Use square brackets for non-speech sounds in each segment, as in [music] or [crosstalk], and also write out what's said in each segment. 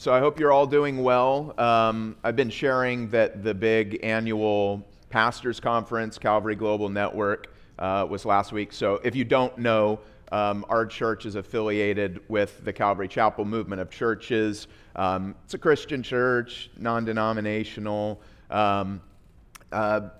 So I hope you're all doing well. Um, I've been sharing that the big annual pastors conference, Calvary Global Network, uh, was last week. So if you don't know, um, our church is affiliated with the Calvary Chapel movement of churches. Um, it's a Christian church, non-denominational. Um, uh,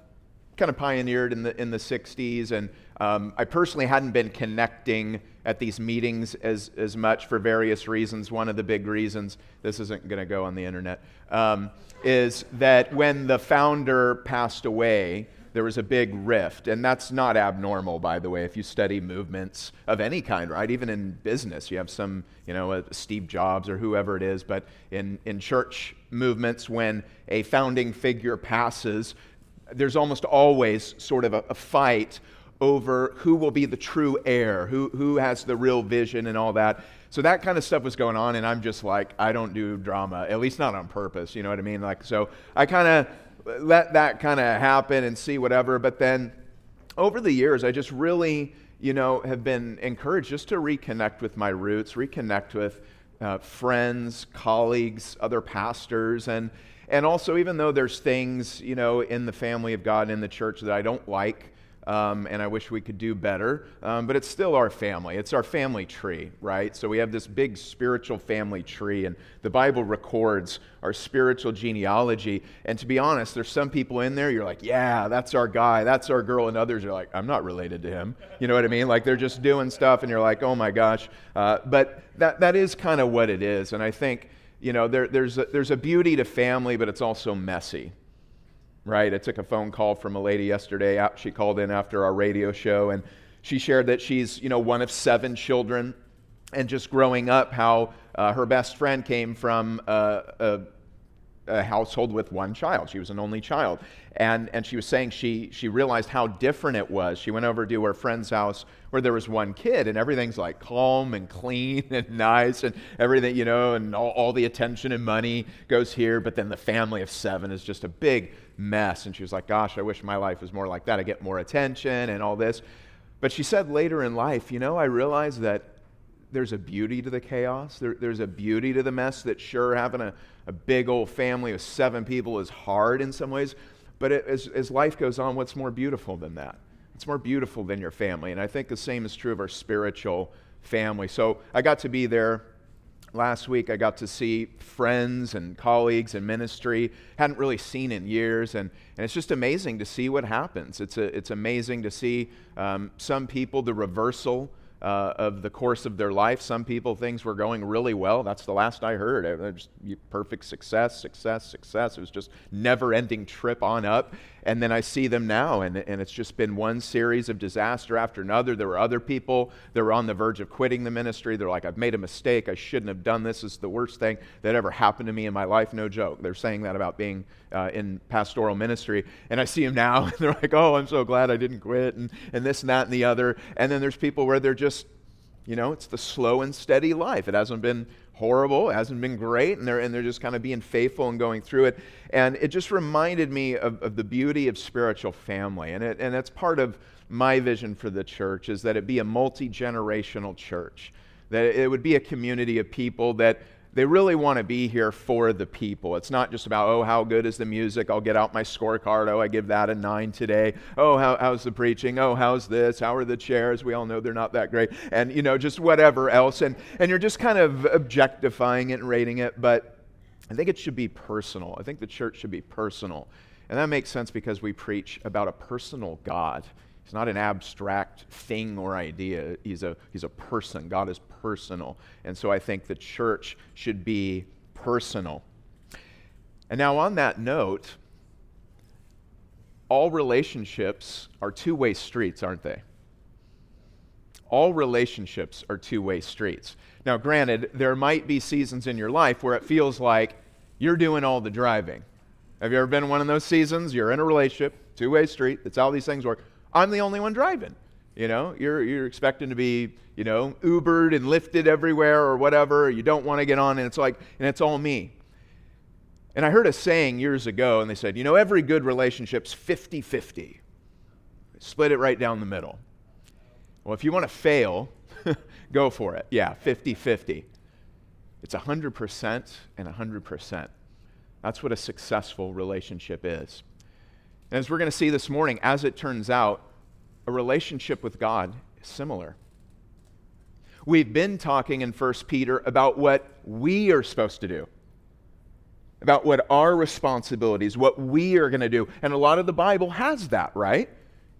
kind of pioneered in the in the 60s, and um, I personally hadn't been connecting at these meetings as, as much for various reasons. One of the big reasons, this isn't going to go on the internet, um, is that when the founder passed away, there was a big rift. And that's not abnormal, by the way, if you study movements of any kind, right? Even in business, you have some, you know, Steve Jobs or whoever it is. But in, in church movements, when a founding figure passes, there's almost always sort of a, a fight over who will be the true heir, who, who has the real vision and all that. So that kind of stuff was going on, and I'm just like, I don't do drama, at least not on purpose, you know what I mean? Like, so I kind of let that kind of happen and see whatever. But then over the years, I just really, you know, have been encouraged just to reconnect with my roots, reconnect with uh, friends, colleagues, other pastors, and and also even though there's things, you know, in the family of God in the church that I don't like um, and I wish we could do better. Um, but it's still our family. It's our family tree, right? So we have this big spiritual family tree, and the Bible records our spiritual genealogy. And to be honest, there's some people in there, you're like, yeah, that's our guy, that's our girl, and others are like, I'm not related to him. You know what I mean? Like they're just doing stuff, and you're like, oh my gosh. Uh, but that, that is kind of what it is. And I think, you know, there, there's, a, there's a beauty to family, but it's also messy right? I took a phone call from a lady yesterday. She called in after our radio show, and she shared that she's, you know, one of seven children, and just growing up, how uh, her best friend came from uh, a, a, household with one child. She was an only child, and and she was saying she she realized how different it was. She went over to her friend's house where there was one kid, and everything's like calm and clean [laughs] and nice, and everything, you know, and all, all the attention and money goes here. But then the family of seven is just a big mess. And she was like, Gosh, I wish my life was more like that. I get more attention and all this. But she said later in life, You know, I realized that there's a beauty to the chaos. There, there's a beauty to the mess that sure having a, a big old family of seven people is hard in some ways. But it, as, as life goes on, what's more beautiful than that? It's more beautiful than your family. And I think the same is true of our spiritual family. So I got to be there last week i got to see friends and colleagues in ministry hadn't really seen in years and, and it's just amazing to see what happens it's, a, it's amazing to see um, some people the reversal uh, of the course of their life. Some people, things were going really well. That's the last I heard. It was perfect success, success, success. It was just never ending trip on up. And then I see them now, and, and it's just been one series of disaster after another. There were other people that were on the verge of quitting the ministry. They're like, I've made a mistake. I shouldn't have done this. It's the worst thing that ever happened to me in my life. No joke. They're saying that about being uh, in pastoral ministry. And I see them now, [laughs] and they're like, oh, I'm so glad I didn't quit, and, and this and that and the other. And then there's people where they're just, you know, it's the slow and steady life. It hasn't been horrible, hasn't been great, and they're, and they're just kind of being faithful and going through it. And it just reminded me of, of the beauty of spiritual family. And, it, and that's part of my vision for the church is that it be a multi-generational church, that it would be a community of people that they really want to be here for the people. It's not just about, oh, how good is the music? I'll get out my scorecard. Oh, I give that a nine today. Oh, how, how's the preaching? Oh, how's this? How are the chairs? We all know they're not that great. And, you know, just whatever else. And, and you're just kind of objectifying it and rating it. But I think it should be personal. I think the church should be personal. And that makes sense because we preach about a personal God. He's not an abstract thing or idea. He's a, he's a person. God is personal. And so I think the church should be personal. And now, on that note, all relationships are two way streets, aren't they? All relationships are two way streets. Now, granted, there might be seasons in your life where it feels like you're doing all the driving. Have you ever been in one of those seasons? You're in a relationship, two way street, that's how these things work. I'm the only one driving. You know, you're, you're expecting to be, you know, Ubered and lifted everywhere or whatever. You don't want to get on, and it's like, and it's all me. And I heard a saying years ago, and they said, you know, every good relationship's 50 50. Split it right down the middle. Well, if you want to fail, [laughs] go for it. Yeah, 50 50. It's 100% and 100%. That's what a successful relationship is. And as we're going to see this morning, as it turns out, a relationship with God is similar. We've been talking in 1 Peter about what we are supposed to do, about what our responsibilities, what we are going to do. And a lot of the Bible has that, right?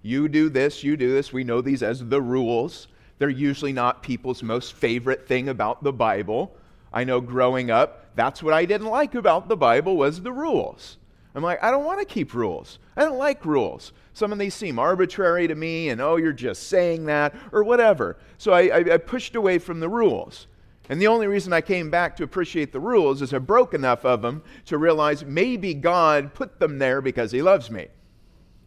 You do this, you do this. We know these as the rules. They're usually not people's most favorite thing about the Bible. I know growing up, that's what I didn't like about the Bible was the rules. I'm like, I don't want to keep rules. I don't like rules. Some of these seem arbitrary to me, and oh, you're just saying that, or whatever. So I, I, I pushed away from the rules. And the only reason I came back to appreciate the rules is I broke enough of them to realize maybe God put them there because He loves me.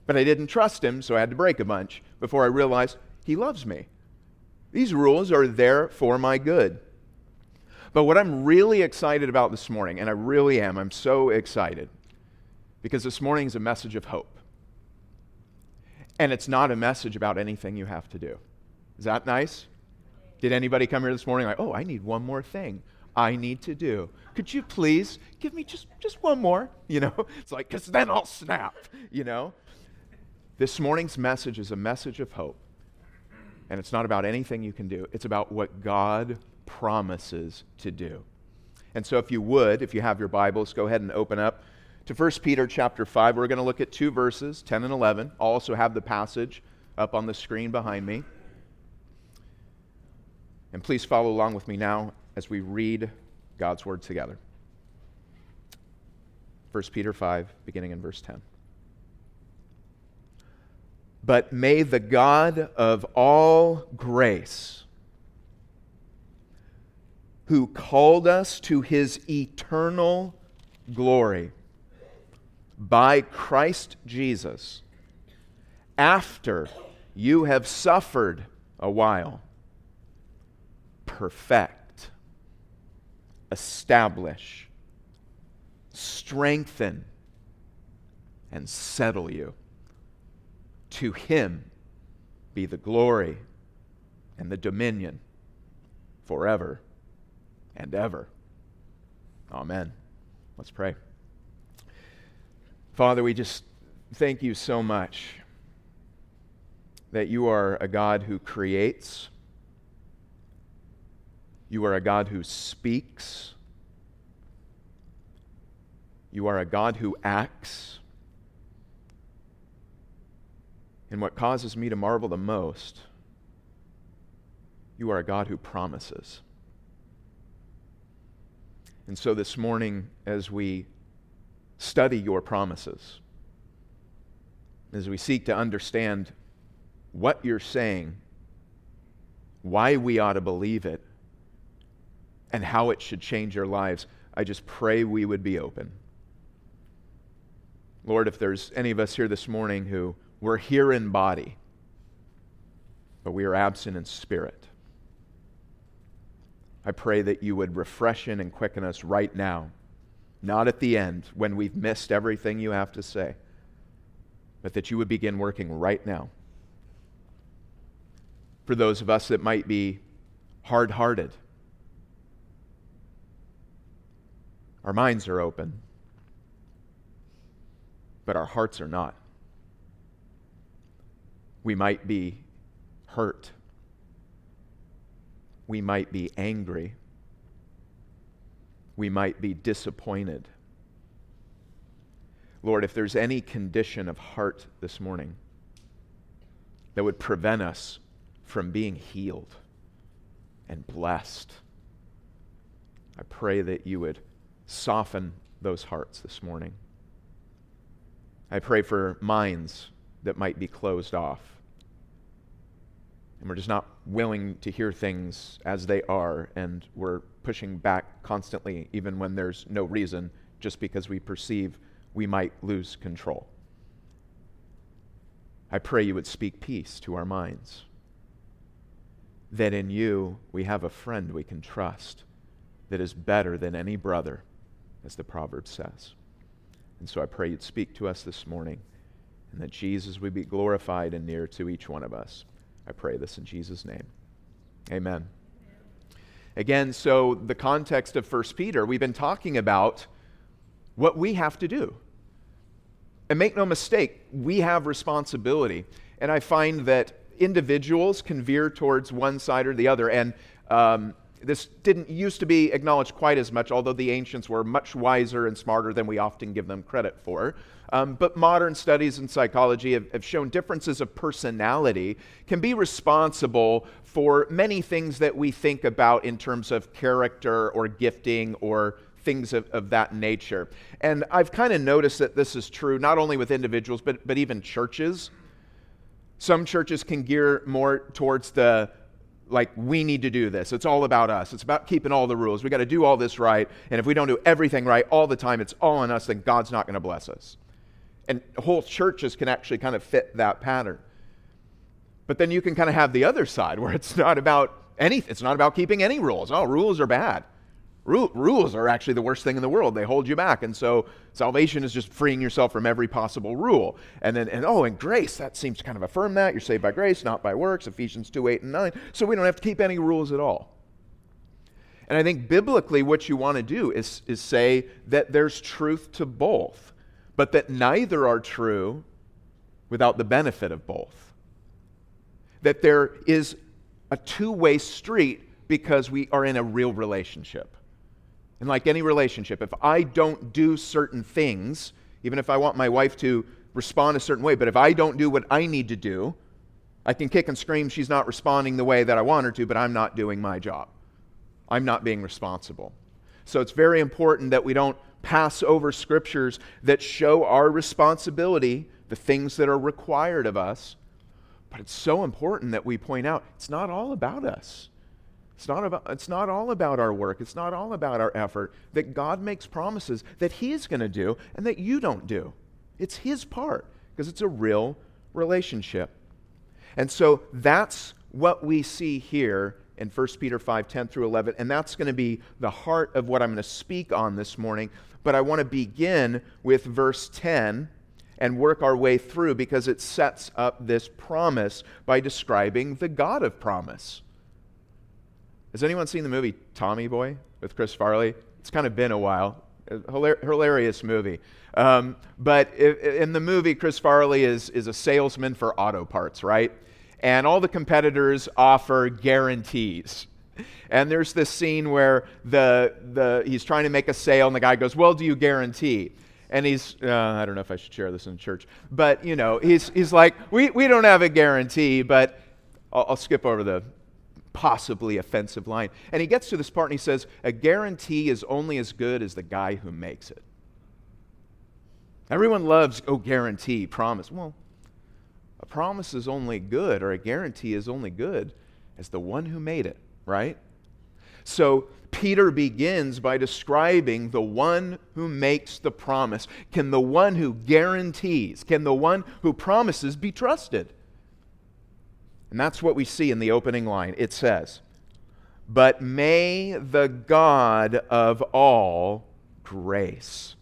But I didn't trust Him, so I had to break a bunch before I realized He loves me. These rules are there for my good. But what I'm really excited about this morning, and I really am, I'm so excited, because this morning is a message of hope. And it's not a message about anything you have to do. Is that nice? Did anybody come here this morning like, oh, I need one more thing I need to do? Could you please give me just, just one more? [laughs] You know, it's like, because then I'll snap, [laughs] you know? This morning's message is a message of hope. And it's not about anything you can do, it's about what God promises to do. And so, if you would, if you have your Bibles, go ahead and open up to 1 Peter chapter 5. We're going to look at two verses, 10 and 11. I'll also have the passage up on the screen behind me. And please follow along with me now as we read God's word together. 1 Peter 5, beginning in verse 10. But may the God of all grace, who called us to his eternal glory, by Christ Jesus after you have suffered a while. Perfect, establish, strengthen, and settle you. To him be the glory and the dominion forever and ever. Amen. Let's pray. Father, we just thank you so much that you are a God who creates, you are a God who speaks, you are a God who acts. And what causes me to marvel the most, you are a God who promises. And so this morning, as we study your promises, as we seek to understand what you're saying, why we ought to believe it, and how it should change our lives, I just pray we would be open. Lord, if there's any of us here this morning who we're here in body, but we are absent in spirit, I pray that you would refresh and quicken us right now not at the end when we've missed everything you have to say, but that you would begin working right now. For those of us that might be hard hearted, our minds are open, but our hearts are not. We might be hurt. We might be angry we might be disappointed. Lord, if there's any condition of heart this morning that would prevent us from being healed and blessed, I pray that you would soften those hearts this morning. I pray for minds that might be closed off. And we're just not willing to hear things as they are, and we're pushing back constantly, even when there's no reason, just because we perceive we might lose control. I pray you would speak peace to our minds. That in you we have a friend we can trust that is better than any brother, as the proverb says. And so I pray you'd speak to us this morning and that Jesus would be glorified and near to each one of us. I pray this in Jesus' name. Amen. Again, so the context of 1 Peter, we've been talking about what we have to do. And make no mistake, we have responsibility. And I find that individuals can veer towards one side or the other. And um, this didn't used to be acknowledged quite as much, although the ancients were much wiser and smarter than we often give them credit for. Um, but modern studies in psychology have, have, shown differences of personality can be responsible for many things that we think about in terms of character or gifting or things of, of that nature. And I've kind of noticed that this is true not only with individuals, but, but even churches. Some churches can gear more towards the like we need to do this. It's all about us. It's about keeping all the rules. We got to do all this right. And if we don't do everything right all the time, it's all on us, then God's not going to bless us. And whole churches can actually kind of fit that pattern. But then you can kind of have the other side [laughs] where it's not about anything. It's not about keeping any rules. Oh, rules are bad. Rules are actually the worst thing in the world. They hold you back. And so salvation is just freeing yourself from every possible rule. And then, and oh, and grace, that seems to kind of affirm that. You're saved by grace, not by works, Ephesians 2 8 and 9. So we don't have to keep any rules at all. And I think biblically, what you want to do is, is say that there's truth to both, but that neither are true without the benefit of both. That there is a two way street because we are in a real relationship. And like any relationship, if I don't do certain things, even if I want my wife to respond a certain way, but if I don't do what I need to do, I can kick and scream she's not responding the way that I want her to, but I'm not doing my job. I'm not being responsible. So it's very important that we don't pass over scriptures that show our responsibility, the things that are required of us. But it's so important that we point out it's not all about us. It's not, about, it's not all about our work. It's not all about our effort. That God makes promises that He's going to do and that you don't do. It's His part because it's a real relationship. And so that's what we see here in 1 Peter 5 10 through 11. And that's going to be the heart of what I'm going to speak on this morning. But I want to begin with verse 10 and work our way through because it sets up this promise by describing the God of promise. Has anyone seen the movie Tommy Boy with Chris Farley? It's kind of been a while. A hilarious movie. Um, but in the movie, Chris Farley is, is a salesman for auto parts, right? And all the competitors offer guarantees. And there's this scene where the, the, he's trying to make a sale, and the guy goes, Well, do you guarantee? And he's, uh, I don't know if I should share this in church, but you know, he's, he's like, we, we don't have a guarantee, but I'll, I'll skip over the, possibly offensive line. And he gets to this part and he says, A guarantee is only as good as the guy who makes it. Everyone loves, oh, guarantee, promise. Well, a promise is only good, or a guarantee is only good as the one who made it, right? So Peter begins by describing the one who makes the promise. Can the one who guarantees, can the one who promises be trusted? And that's what we see in the opening line. It says, But may the God of all grace.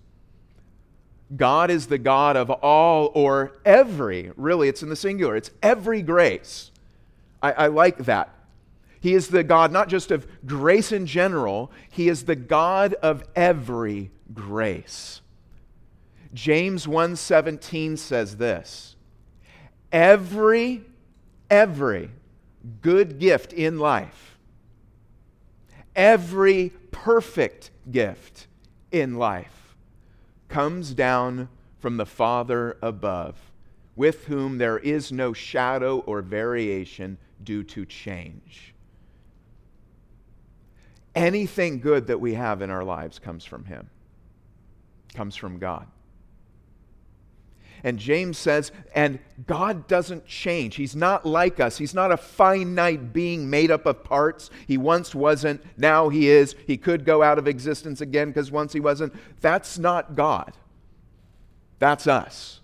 God is the God of all or every, really, it's in the singular, it's every grace. I, I like that. He is the God not just of grace in general, He is the God of every grace. James 1:17 says this. Every every good gift in life, every perfect gift in life comes down from the Father above, with whom there is no shadow or variation due to change. Anything good that we have in our lives comes from Him, comes from God. And James says, and God doesn't change. He's not like us. He's not a finite being made up of parts. He once wasn't, now he is. He could go out of existence again because once he wasn't. That's not God. That's us.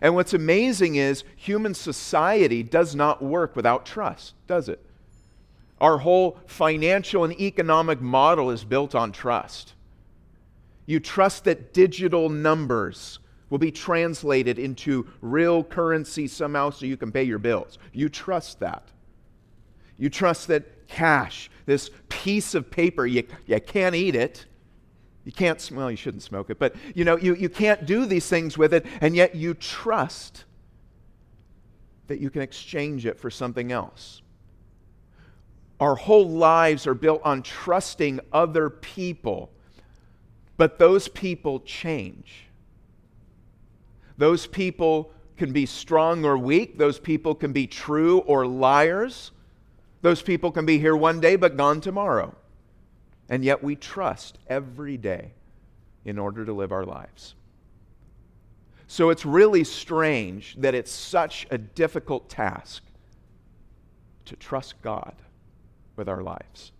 And what's amazing is human society does not work without trust, does it? Our whole financial and economic model is built on trust. You trust that digital numbers will be translated into real currency somehow so you can pay your bills. You trust that. You trust that cash, this piece of paper. You, you can't eat it. You can't, well, you shouldn't smoke it, but you know, you, you can't do these things with it, and yet you trust that you can exchange it for something else. Our whole lives are built on trusting other people, but those people change. Those people can be strong or weak. Those people can be true or liars. Those people can be here one day but gone tomorrow. And yet we trust every day in order to live our lives. So it's really strange that it's such a difficult task to trust God with our lives.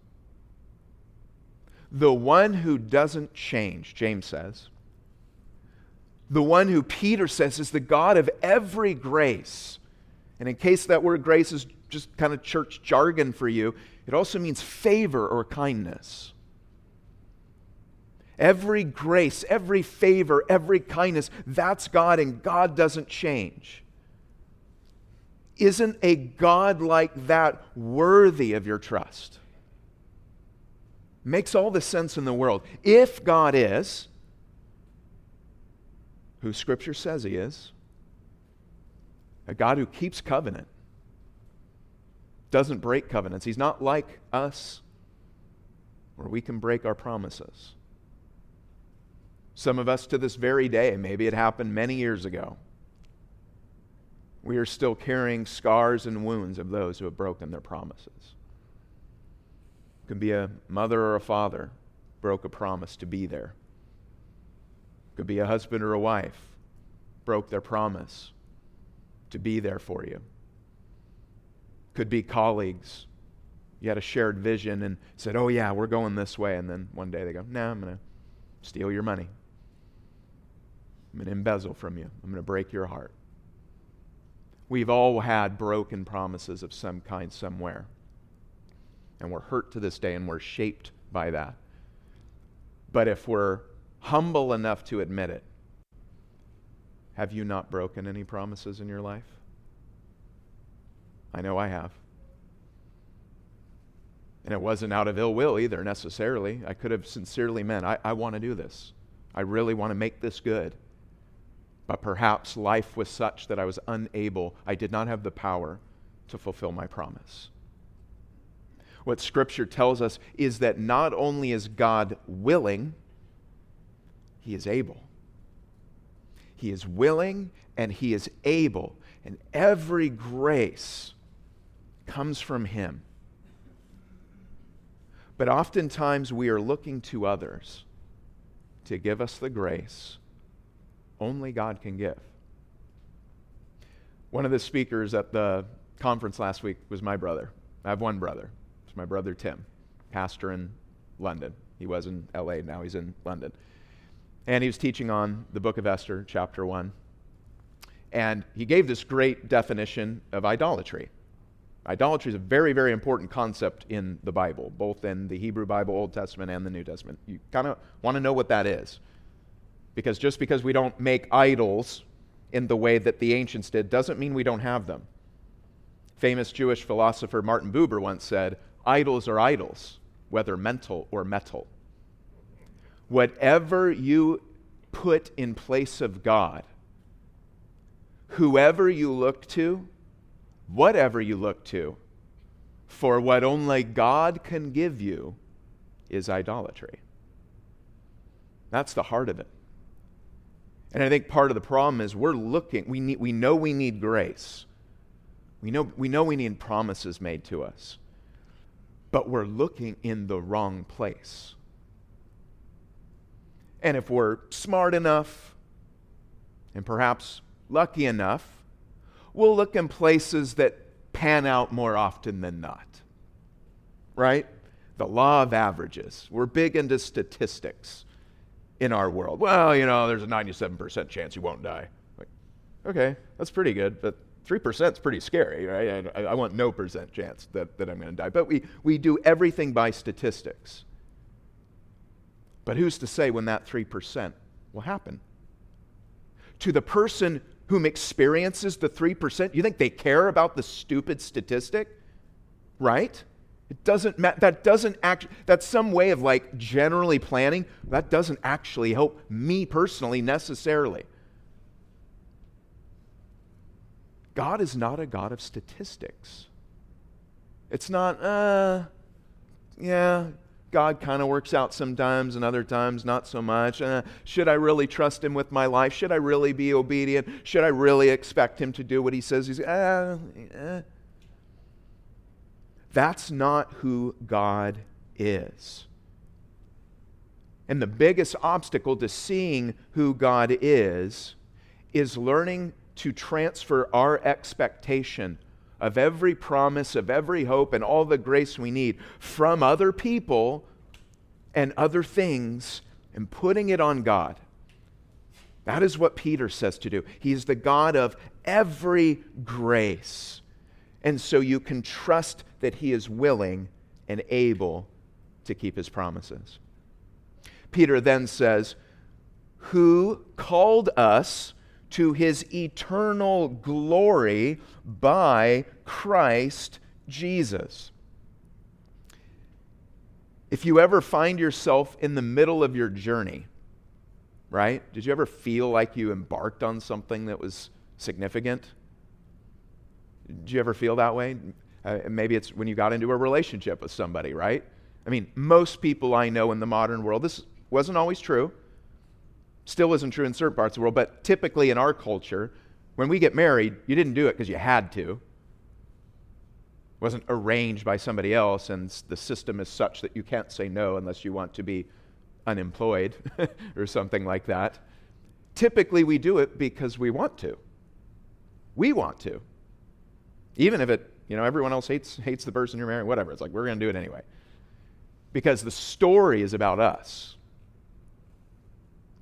The one who doesn't change, James says, the one who Peter says is the God of every grace. And in case that word grace is just kind of church jargon for you, it also means favor or kindness. Every grace, every favor, every kindness, that's God, and God doesn't change. Isn't a God like that worthy of your trust? Makes all the sense in the world. If God is, who Scripture says He is, a God who keeps covenant, doesn't break covenants. He's not like us, where we can break our promises. Some of us to this very day, maybe it happened many years ago, we are still carrying scars and wounds of those who have broken their promises. It could be a mother or a father broke a promise to be there. Could be a husband or a wife broke their promise to be there for you. Could be colleagues. You had a shared vision and said, Oh, yeah, we're going this way. And then one day they go, No, nah, I'm going to steal your money. I'm going to embezzle from you. I'm going to break your heart. We've all had broken promises of some kind somewhere. And we're hurt to this day and we're shaped by that. But if we're humble enough to admit it, have you not broken any promises in your life? I know I have. And it wasn't out of ill will either, necessarily. I could have sincerely meant, I, I want to do this. I really want to make this good. But perhaps life was such that I was unable, I did not have the power to fulfill my promise. What Scripture tells us is that not only is God willing, he is able. He is willing and He is able. And every grace comes from Him. But oftentimes we are looking to others to give us the grace only God can give. One of the speakers at the conference last week was my brother. I have one brother. It's my brother Tim, pastor in London. He was in LA, now he's in London. And he was teaching on the book of Esther, chapter 1. And he gave this great definition of idolatry. Idolatry is a very, very important concept in the Bible, both in the Hebrew Bible, Old Testament, and the New Testament. You kind of want to know what that is. Because just because we don't make idols in the way that the ancients did doesn't mean we don't have them. Famous Jewish philosopher Martin Buber once said, Idols are idols, whether mental or metal. Whatever you put in place of God, whoever you look to, whatever you look to, for what only God can give you is idolatry. That's the heart of it. And I think part of the problem is we're looking, we, need, we know we need grace. We know, we know we need promises made to us. But we're looking in the wrong place. And if we're smart enough and perhaps lucky enough, we'll look in places that pan out more often than not. Right? The law of averages. We're big into statistics in our world. Well, you know, there's a 97% chance you won't die. Like, okay, that's pretty good, but 3% is pretty scary, right? I, I want no percent chance that, that I'm going to die. But we, we do everything by statistics. But who's to say when that 3% will happen? To the person whom experiences the 3%, you think they care about the stupid statistic? Right? It doesn't ma- that doesn't act that's some way of like generally planning. That doesn't actually help me personally necessarily. God is not a God of statistics. It's not, uh, yeah, God kind of works out sometimes and other times not so much. Uh, should I really trust Him with my life? Should I really be obedient? Should I really expect Him to do what He says He's. Uh, uh. That's not who God is. And the biggest obstacle to seeing who God is is learning to transfer our expectation of every promise, of every hope, and all the grace we need from other people and other things and putting it on God. That is what Peter says to do. He is the God of every grace. And so you can trust that he is willing and able to keep his promises. Peter then says, Who called us to his eternal glory by Christ Jesus. If you ever find yourself in the middle of your journey, right? Did you ever feel like you embarked on something that was significant? Did you ever feel that way? Uh, maybe it's when you got into a relationship with somebody, right? I mean, most people I know in the modern world, this wasn't always true, Still isn't true in certain parts of the world, but typically in our culture, when we get married, you didn't do it because you had to. It wasn't arranged by somebody else, and the system is such that you can't say no unless you want to be unemployed [laughs] or something like that. Typically, we do it because we want to. We want to. Even if it, you know, everyone else hates, hates the person you're marrying, whatever. It's like, we're going to do it anyway. Because the story is about us.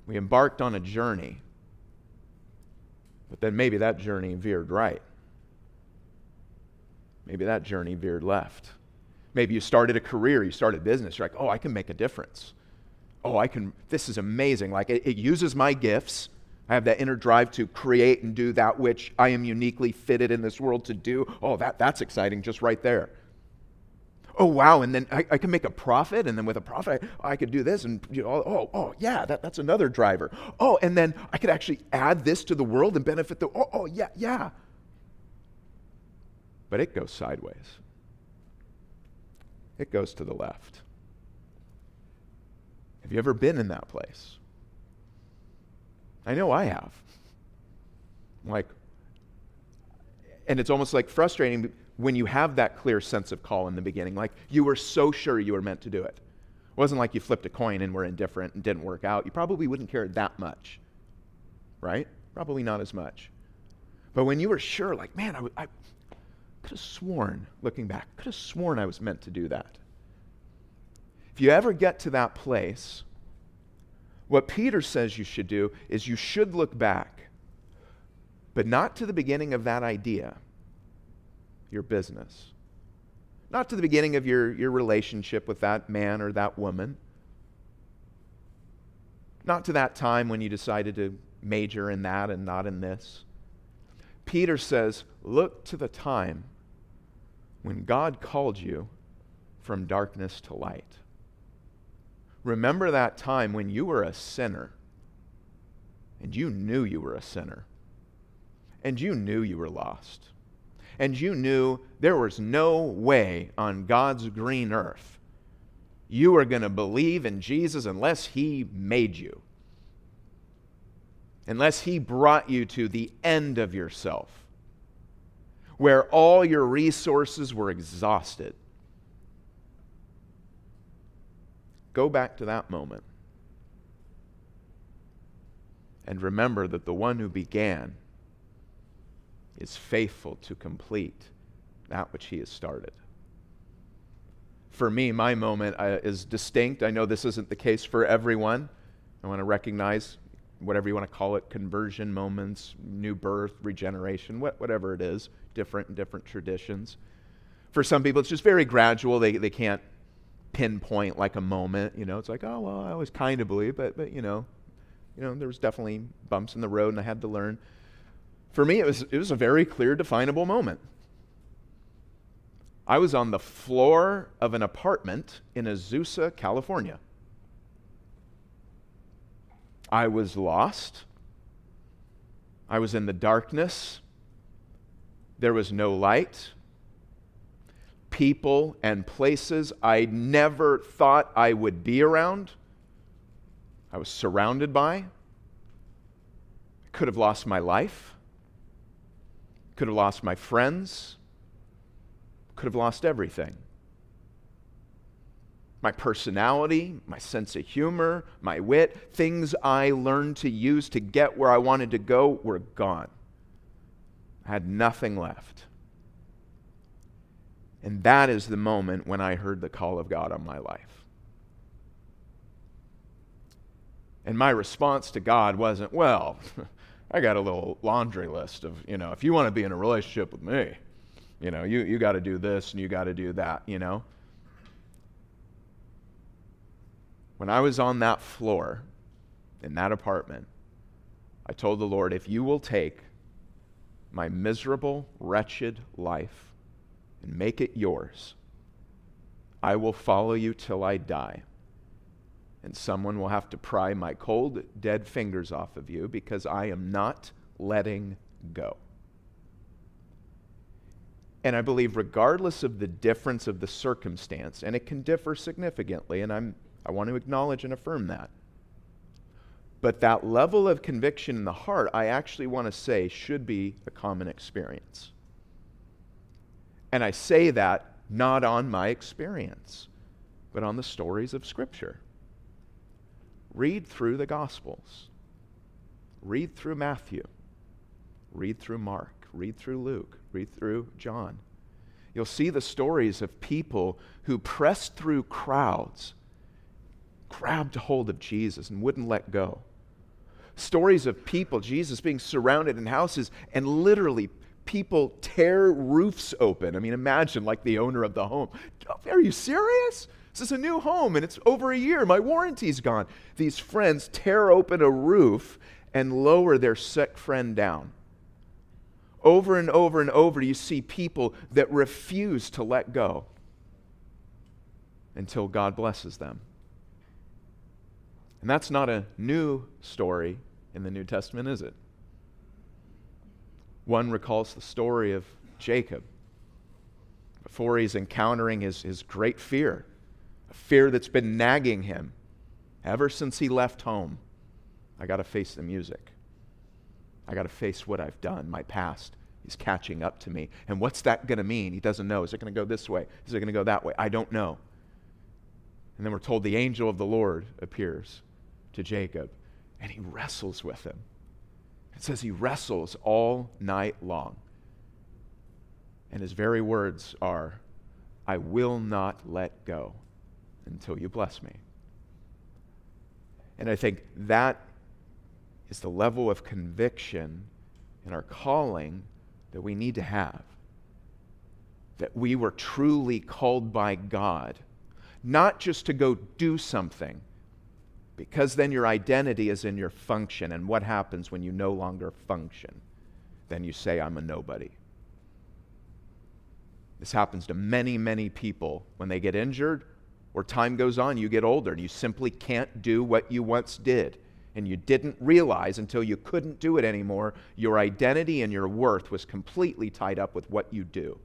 We embarked on a journey, but then maybe that journey veered right. Maybe that journey veered left. Maybe you started a career, you started business, you're like, oh, I can make a difference. Oh, I can, this is amazing. Like, it, it uses my gifts. I have that inner drive to create and do that which I am uniquely fitted in this world to do. Oh, that, that's exciting just right there oh wow and then i, I can make a profit and then with a profit I, I could do this and you know, oh, oh yeah that, that's another driver. Oh and then i could actually add this to the world and benefit the oh, oh yeah yeah. But it goes sideways. It goes to the left. Have you ever been in that place? I know i have. Like and it's almost like frustrating when you have that clear sense of call in the beginning. Like you were so sure you were meant to do it. It wasn't like you flipped a coin and were indifferent and didn't work out. You probably wouldn't care that much, right? Probably not as much. But when you were sure, like, man, I, I could have sworn, looking back, could have sworn I was meant to do that. If you ever get to that place, what Peter says you should do is you should look back, but not to the beginning of that idea your business. Not to the beginning of your, your relationship with that man or that woman. Not to that time when you decided to major in that and not in this. Peter says, Look to the time when God called you from darkness to light. Remember that time when you were a sinner and you knew you were a sinner and you knew you were lost and you knew there was no way on God's green earth you were going to believe in Jesus unless He made you, unless He brought you to the end of yourself, where all your resources were exhausted. Go back to that moment and remember that the one who began is faithful to complete that which he has started. For me, my moment uh, is distinct. I know this isn't the case for everyone. I want to recognize whatever you want to call it conversion moments, new birth, regeneration, whatever it is, different in different traditions. For some people, it's just very gradual. They, they can't pinpoint like a moment. You know, it's like, oh, well, I always kind of believe, but, but you know, you know, there was definitely bumps in the road and I had to learn. For me, it was, it was a very clear, definable moment. I was on the floor of an apartment in Azusa, California. I was lost. I was in the darkness. There was no light. People and places I never thought I would be around, I was surrounded by. I could have lost my life, could have lost my friends, could have lost everything. My personality, my sense of humor, my wit, things I learned to use to get where I wanted to go were gone. I had nothing left. And that is the moment when I heard the call of God on my life. And my response to God wasn't, well, [laughs] I got a little laundry list of, you know, if you want to be in a relationship with me, you know, you, you got to do this and you got to do that, you know. When I was on that floor in that apartment, I told the Lord, if you will take my miserable, wretched life and make it yours, I will follow you till I die. And someone will have to pry my cold, dead fingers off of you because I am not letting go. And I believe, regardless of the difference of the circumstance, and it can differ significantly, and I'm, I want to acknowledge and affirm that. But that level of conviction in the heart, I actually want to say, should be a common experience. And I say that not on my experience, but on the stories of Scripture. Read through the Gospels, read through Matthew, read through Mark, read through Luke, read through John. You'll see the stories of people who pressed through crowds, grabbed hold of Jesus, and wouldn't let go. Stories of people, Jesus being surrounded in houses, and literally people tear roofs open. I mean, imagine like the owner of the home. Are you serious? This is a new home and it's over a year. My warranty's gone. These friends tear open a roof and lower their sick friend down. Over and over and over, you see people that refuse to let go until God blesses them. And that's not a new story in the New Testament, is it? One recalls the story of Jacob before he's encountering his, his great fear, a fear that's been nagging him ever since he left home. I got to face the music. I got to face what I've done, my past. He's catching up to me. And what's that going to mean? He doesn't know. Is it going to go this way? Is it going to go that way? I don't know. And then we're told the angel of the Lord appears to Jacob and he wrestles with him. It says he wrestles all night long. And his very words are, I will not let go until you bless me. And I think that is the level of conviction in our calling that we need to have. That we were truly called by God, not just to go do something, because then your identity is in your function. And what happens when you no longer function? Then you say, I'm a nobody. This happens to many, many people when they get injured or time goes on, you get older and you simply can't do what you once did. And you didn't realize until you couldn't do it anymore, your identity and your worth was completely tied up with what you do.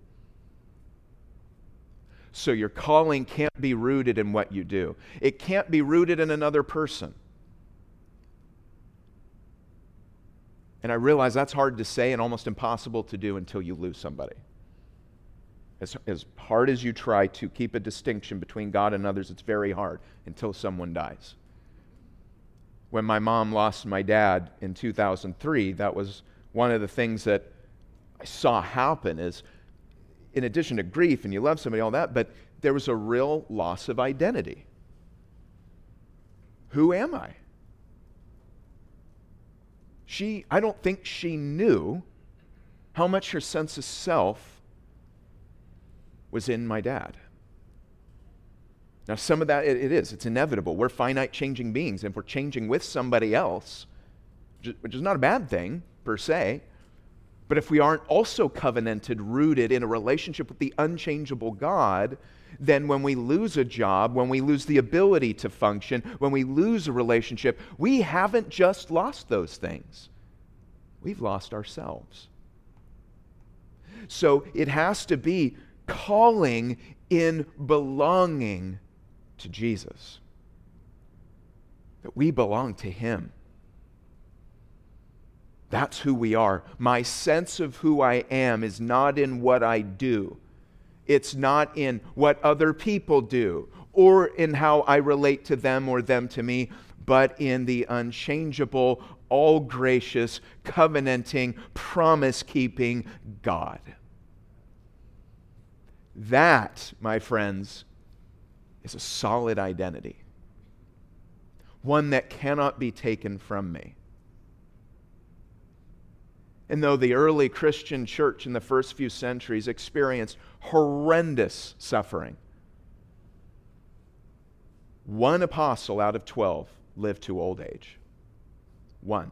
So your calling can't be rooted in what you do, it can't be rooted in another person. And I realize that's hard to say and almost impossible to do until you lose somebody. As, as hard as you try to keep a distinction between God and others, it's very hard until someone dies. When my mom lost my dad in 2003, that was one of the things that I saw happen is in addition to grief and you love somebody, all that, but there was a real loss of identity. Who am I? She, I don't think she knew how much her sense of self was in my dad. Now, some of that, it, it is. It's inevitable. We're finite changing beings. And if we're changing with somebody else, which is not a bad thing per se, But if we aren't also covenanted, rooted in a relationship with the unchangeable God, then when we lose a job, when we lose the ability to function, when we lose a relationship, we haven't just lost those things. We've lost ourselves. So it has to be calling in belonging to Jesus. That we belong to Him. That's who we are. My sense of who I am is not in what I do, it's not in what other people do or in how I relate to them or them to me, but in the unchangeable, all gracious, covenanting, promise keeping God. That, my friends, is a solid identity, one that cannot be taken from me. And though the early Christian church in the first few centuries experienced horrendous suffering, one apostle out of 12 lived to old age. One.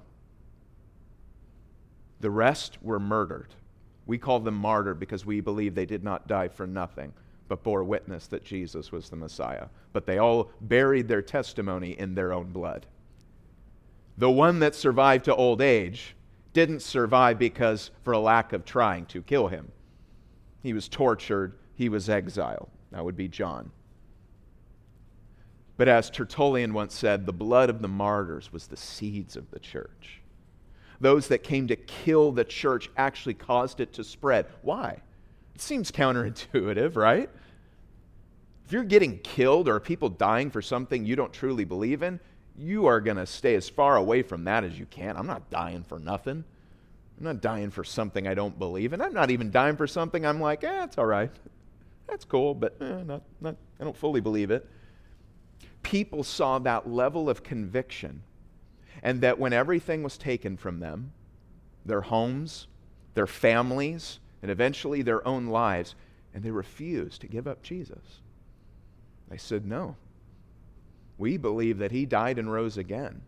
The rest were murdered. We call them martyr because we believe they did not die for nothing, but bore witness that Jesus was the Messiah. But they all buried their testimony in their own blood. The one that survived to old age didn't survive because for a lack of trying to kill him. He was tortured, he was exiled. That would be John. But as Tertullian once said, the blood of the martyrs was the seeds of the church. Those that came to kill the church actually caused it to spread. Why? It seems counterintuitive, right? If you're getting killed or people dying for something you don't truly believe in, you are going to stay as far away from that as you can. I'm not dying for nothing. I'm not dying for something I don't believe in. I'm not even dying for something I'm like, eh, it's all right. That's cool, but eh, not, not, I don't fully believe it. People saw that level of conviction, and that when everything was taken from them, their homes, their families, and eventually their own lives, and they refused to give up Jesus. They said, No, we believe that he died and rose again.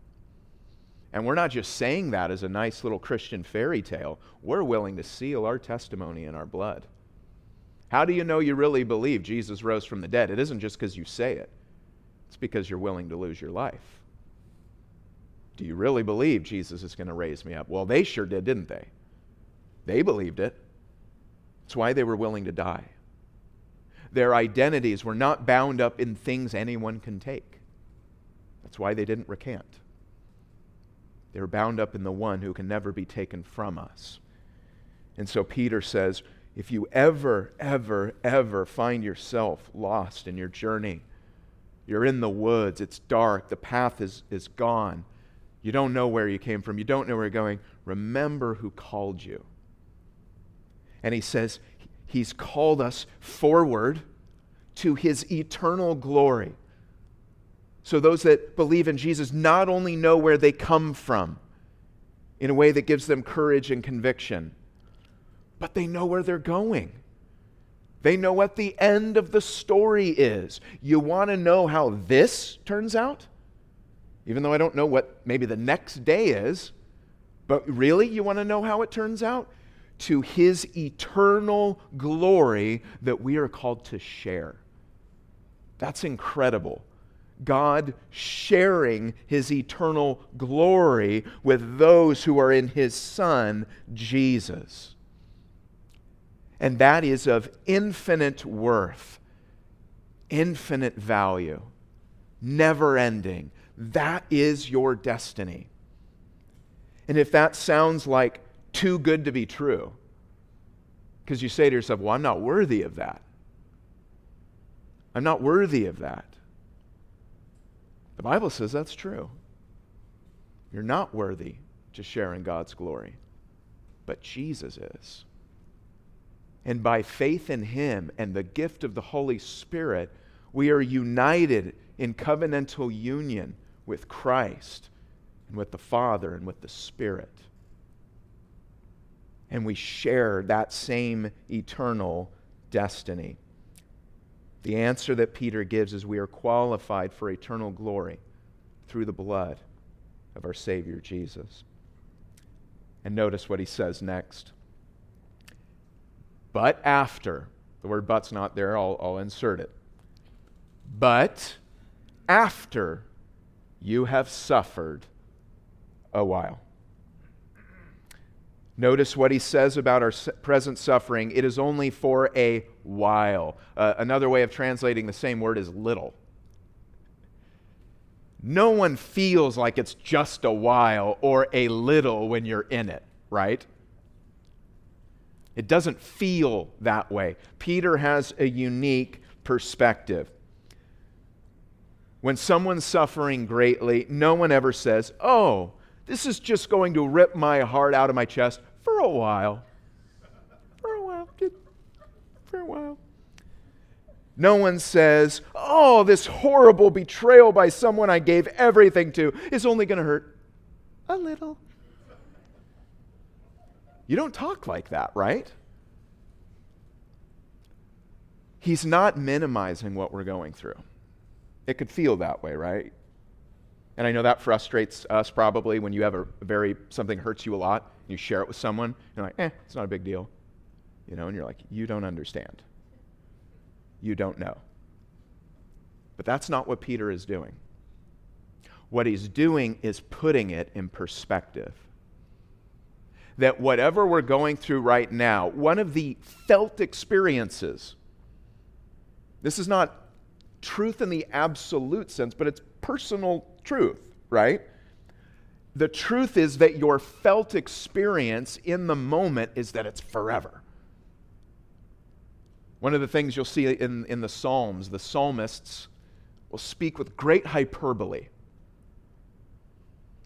And we're not just saying that as a nice little Christian fairy tale. We're willing to seal our testimony in our blood. How do you know you really believe Jesus rose from the dead? It isn't just because you say it, it's because you're willing to lose your life. Do you really believe Jesus is going to raise me up? Well, they sure did, didn't they? They believed it. That's why they were willing to die. Their identities were not bound up in things anyone can take. That's why they didn't recant. They were bound up in the one who can never be taken from us. And so Peter says, if you ever, ever, ever find yourself lost in your journey, you're in the woods, it's dark, the path is, is gone, you don't know where you came from, you don't know where you're going, remember who called you. And he says, He's called us forward to His eternal glory. So those that believe in Jesus not only know where they come from in a way that gives them courage and conviction, but they know where they're going. They know what the end of the story is. You want to know how this turns out? Even though I don't know what maybe the next day is, but really, you want to know how it turns out? To his eternal glory that we are called to share. That's incredible. God sharing his eternal glory with those who are in his Son, Jesus. And that is of infinite worth, infinite value, never ending. That is your destiny. And if that sounds like too good to be true, because you say to yourself, well, I'm not worthy of that. I'm not worthy of that. The Bible says that's true. You're not worthy to share in God's glory, but Jesus is. And by faith in Him and the gift of the Holy Spirit, we are united in covenantal union with Christ and with the Father and with the Spirit. And we share that same eternal destiny. The answer that Peter gives is we are qualified for eternal glory through the blood of our Savior Jesus. And notice what he says next. But after, the word but's not there, I'll, I'll insert it. But after you have suffered a while. Notice what he says about our present suffering. It is only for a while. Uh, another way of translating the same word is little. No one feels like it's just a while or a little when you're in it, right? It doesn't feel that way. Peter has a unique perspective. When someone's suffering greatly, no one ever says, Oh, this is just going to rip my heart out of my chest for a while. For a while. For a while. No one says, Oh, this horrible betrayal by someone I gave everything to is only going to hurt a little. You don't talk like that, right? He's not minimizing what we're going through. It could feel that way, right? And I know that frustrates us probably when you have a very, something hurts you a lot, and you share it with someone, you're like, eh, it's not a big deal. You know, and you're like, you don't understand. You don't know. But that's not what Peter is doing. What he's doing is putting it in perspective. That whatever we're going through right now, one of the felt experiences, this is not truth in the absolute sense, but it's personal truth, right? The truth is that your felt experience in the moment is that it's forever. One of the things you'll see in, in the Psalms, the psalmists will speak with great hyperbole.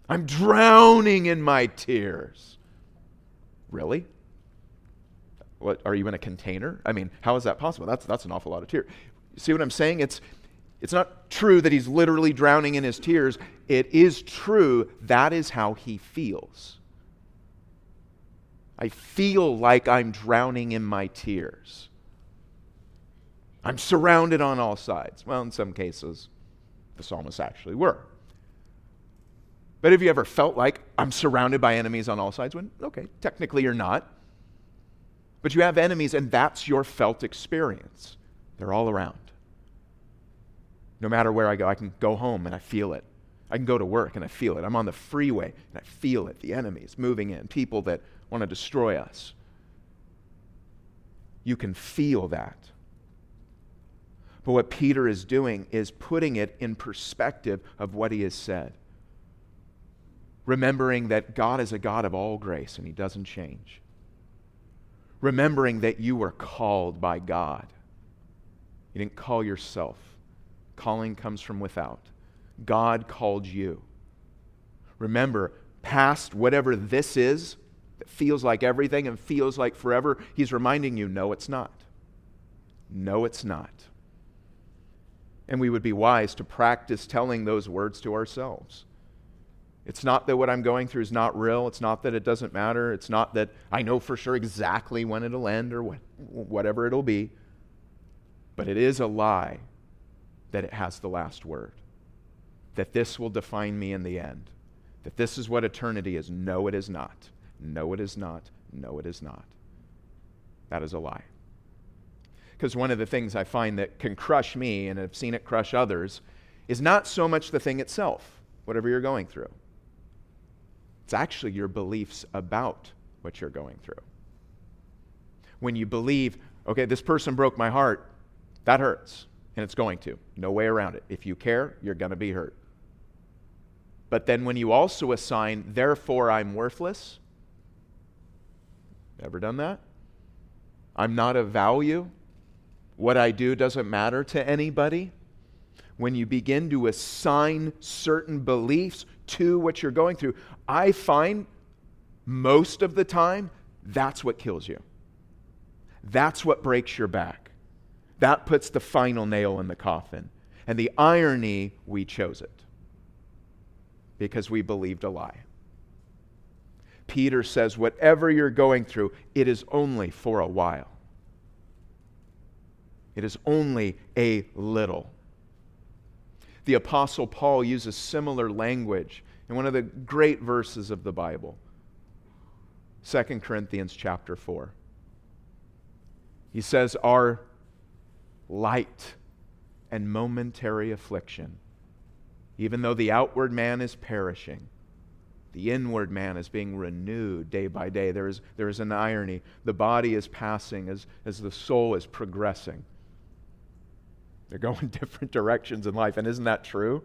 I'm drowning in my tears. Really? What, are you in a container? I mean, how is that possible? That's, that's an awful lot of tears. See what I'm saying? It's, it's not true that he's literally drowning in his tears. It is true that is how he feels. I feel like I'm drowning in my tears. I'm surrounded on all sides. Well, in some cases, the psalmists actually were. But have you ever felt like I'm surrounded by enemies on all sides? When, okay, technically you're not. But you have enemies, and that's your felt experience. They're all around. No matter where I go, I can go home and I feel it. I can go to work and I feel it. I'm on the freeway and I feel it. The enemies moving in, people that want to destroy us. You can feel that. But what Peter is doing is putting it in perspective of what he has said. Remembering that God is a God of all grace and he doesn't change. Remembering that you were called by God. You didn't call yourself. Calling comes from without. God called you. Remember, past whatever this is, that feels like everything and feels like forever, He's reminding you no, it's not. No, it's not. And we would be wise to practice telling those words to ourselves. It's not that what I'm going through is not real. It's not that it doesn't matter. It's not that I know for sure exactly when it'll end or what, whatever it'll be. But it is a lie that it has the last word, that this will define me in the end, that this is what eternity is. No, it is not. No, it is not. No, it is not. That is a lie. Because one of the things I find that can crush me, and I've seen it crush others, is not so much the thing itself, whatever you're going through. It's actually your beliefs about what you're going through. When you believe, okay, this person broke my heart, that hurts, and it's going to. No way around it. If you care, you're going to be hurt. But then when you also assign, therefore I'm worthless, ever done that? I'm not of value what I do doesn't matter to anybody, when you begin to assign certain beliefs to what you're going through, I find most of the time that's what kills you. That's what breaks your back. That puts the final nail in the coffin. And the irony, we chose it because we believed a lie. Peter says, whatever you're going through, it is only for a while. It is only a little. The Apostle Paul uses similar language in one of the great verses of the Bible 2 Corinthians chapter 4. He says, Our light and momentary affliction, even though the outward man is perishing, the inward man is being renewed day by day. There is, there is an irony. The body is passing as, as the soul is progressing. They're [laughs] going different directions in life. And isn't that true?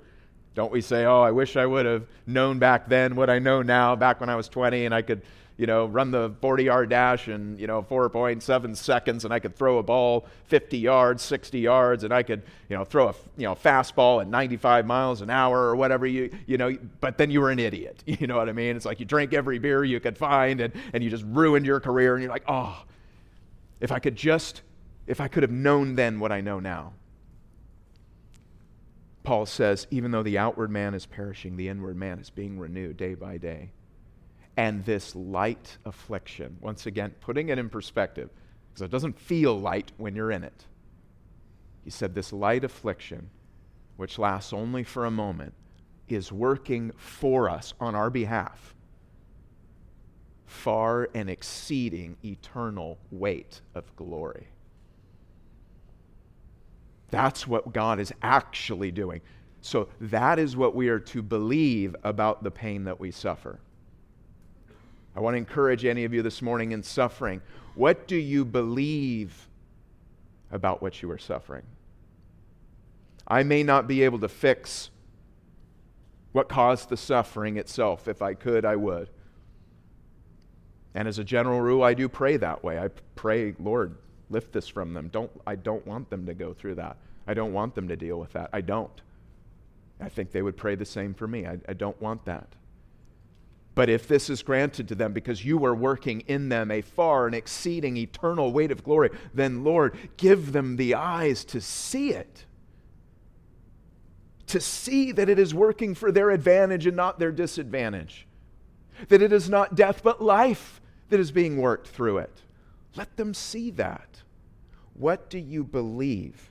Don't we say, oh, I wish I would have known back then what I know now, back when I was 20 and I could you know, run the 40 yard dash in, you know, 4.7 seconds and I could throw a ball 50 yards, 60 yards, and I could, you know, throw a, you know, fastball at 95 miles an hour or whatever you, you know, but then you were an idiot. [laughs] You know what I mean? It's like you drank every beer you could find and, and you just ruined your career and you're like, oh, if I could just, if I could have known then what I know now. Paul says, even though the outward man is perishing, the inward man is being renewed day by day and this light affliction. Once again, putting it in perspective, because it doesn't feel light when you're in it. He said, This light affliction, which lasts only for a moment, is working for us on our behalf, far and exceeding eternal weight of glory. That's what God is actually doing. So, that is what we are to believe about the pain that we suffer. I want to encourage any of you this morning in suffering. What do you believe about what you are suffering? I may not be able to fix what caused the suffering itself. If I could, I would. And as a general rule, I do pray that way. I pray, Lord, lift this from them. Don't, I don't want them to go through that. I don't want them to deal with that. I don't. I think they would pray the same for me. I, I don't want that. But if this is granted to them because you are working in them a far and exceeding eternal weight of glory, then Lord, give them the eyes to see it. To see that it is working for their advantage and not their disadvantage. That it is not death but life that is being worked through it. Let them see that. What do you believe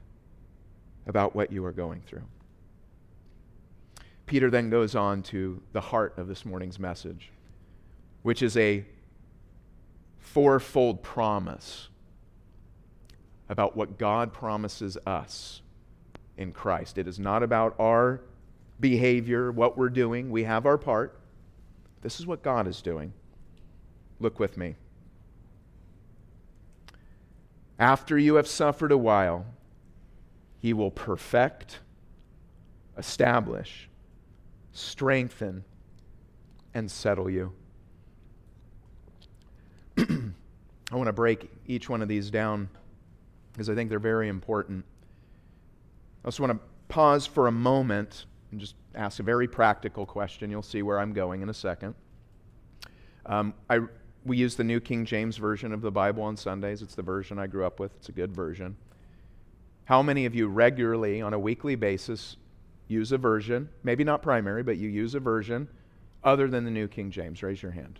about what you are going through? Peter then goes on to the heart of this morning's message, which is a fourfold promise about what God promises us in Christ. It is not about our behavior, what we're doing. We have our part. This is what God is doing. Look with me. After you have suffered a while, he will perfect, establish, strengthen, and settle you. [clears throat] I want to break each one of these down because I think they're very important. I also want to pause for a moment and just ask a very practical question. You'll see where I'm going in a second. Um, I, we use the New King James Version of the Bible on Sundays. It's the version I grew up with, it's a good version. How many of you regularly, on a weekly basis, use a version, maybe not primary, but you use a version other than the New King James. Raise your hand.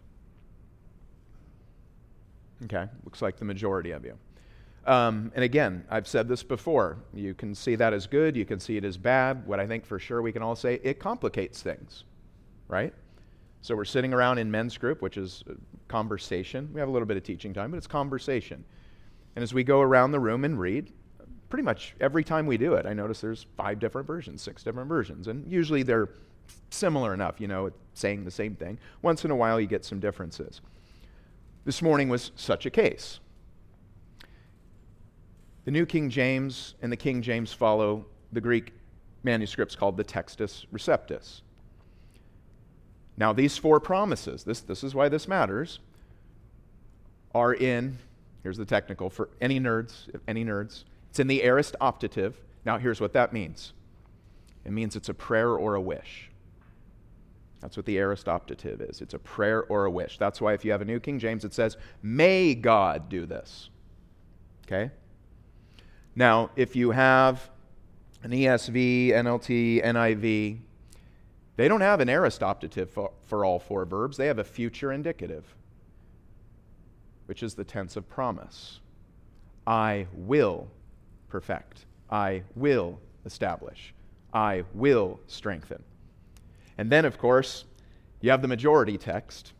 Okay, looks like the majority of you. Um, and again, I've said this before. You can see that as good, you can see it as bad. What I think for sure we can all say, it complicates things, right? So we're sitting around in men's group, which is conversation. We have a little bit of teaching time, but it's conversation. And as we go around the room and read, pretty much every time we do it, I notice there's five different versions, six different versions, and usually they're similar enough, you know, saying the same thing. Once in a while, you get some differences. This morning was such a case. The New King James and the King James follow the Greek manuscripts called the Textus Receptus. Now, these four promises, this, this is why this matters, are in, here's the technical for any nerds, any nerds, it's in the aorist optative. Now, here's what that means it means it's a prayer or a wish. That's what the aorist optative is. It's a prayer or a wish. That's why if you have a New King James, it says, May God do this. Okay? Now, if you have an ESV, NLT, NIV, they don't have an aorist optative for, for all four verbs. They have a future indicative, which is the tense of promise. I will perfect. I will establish. I will strengthen. And then, of course, you have the majority text,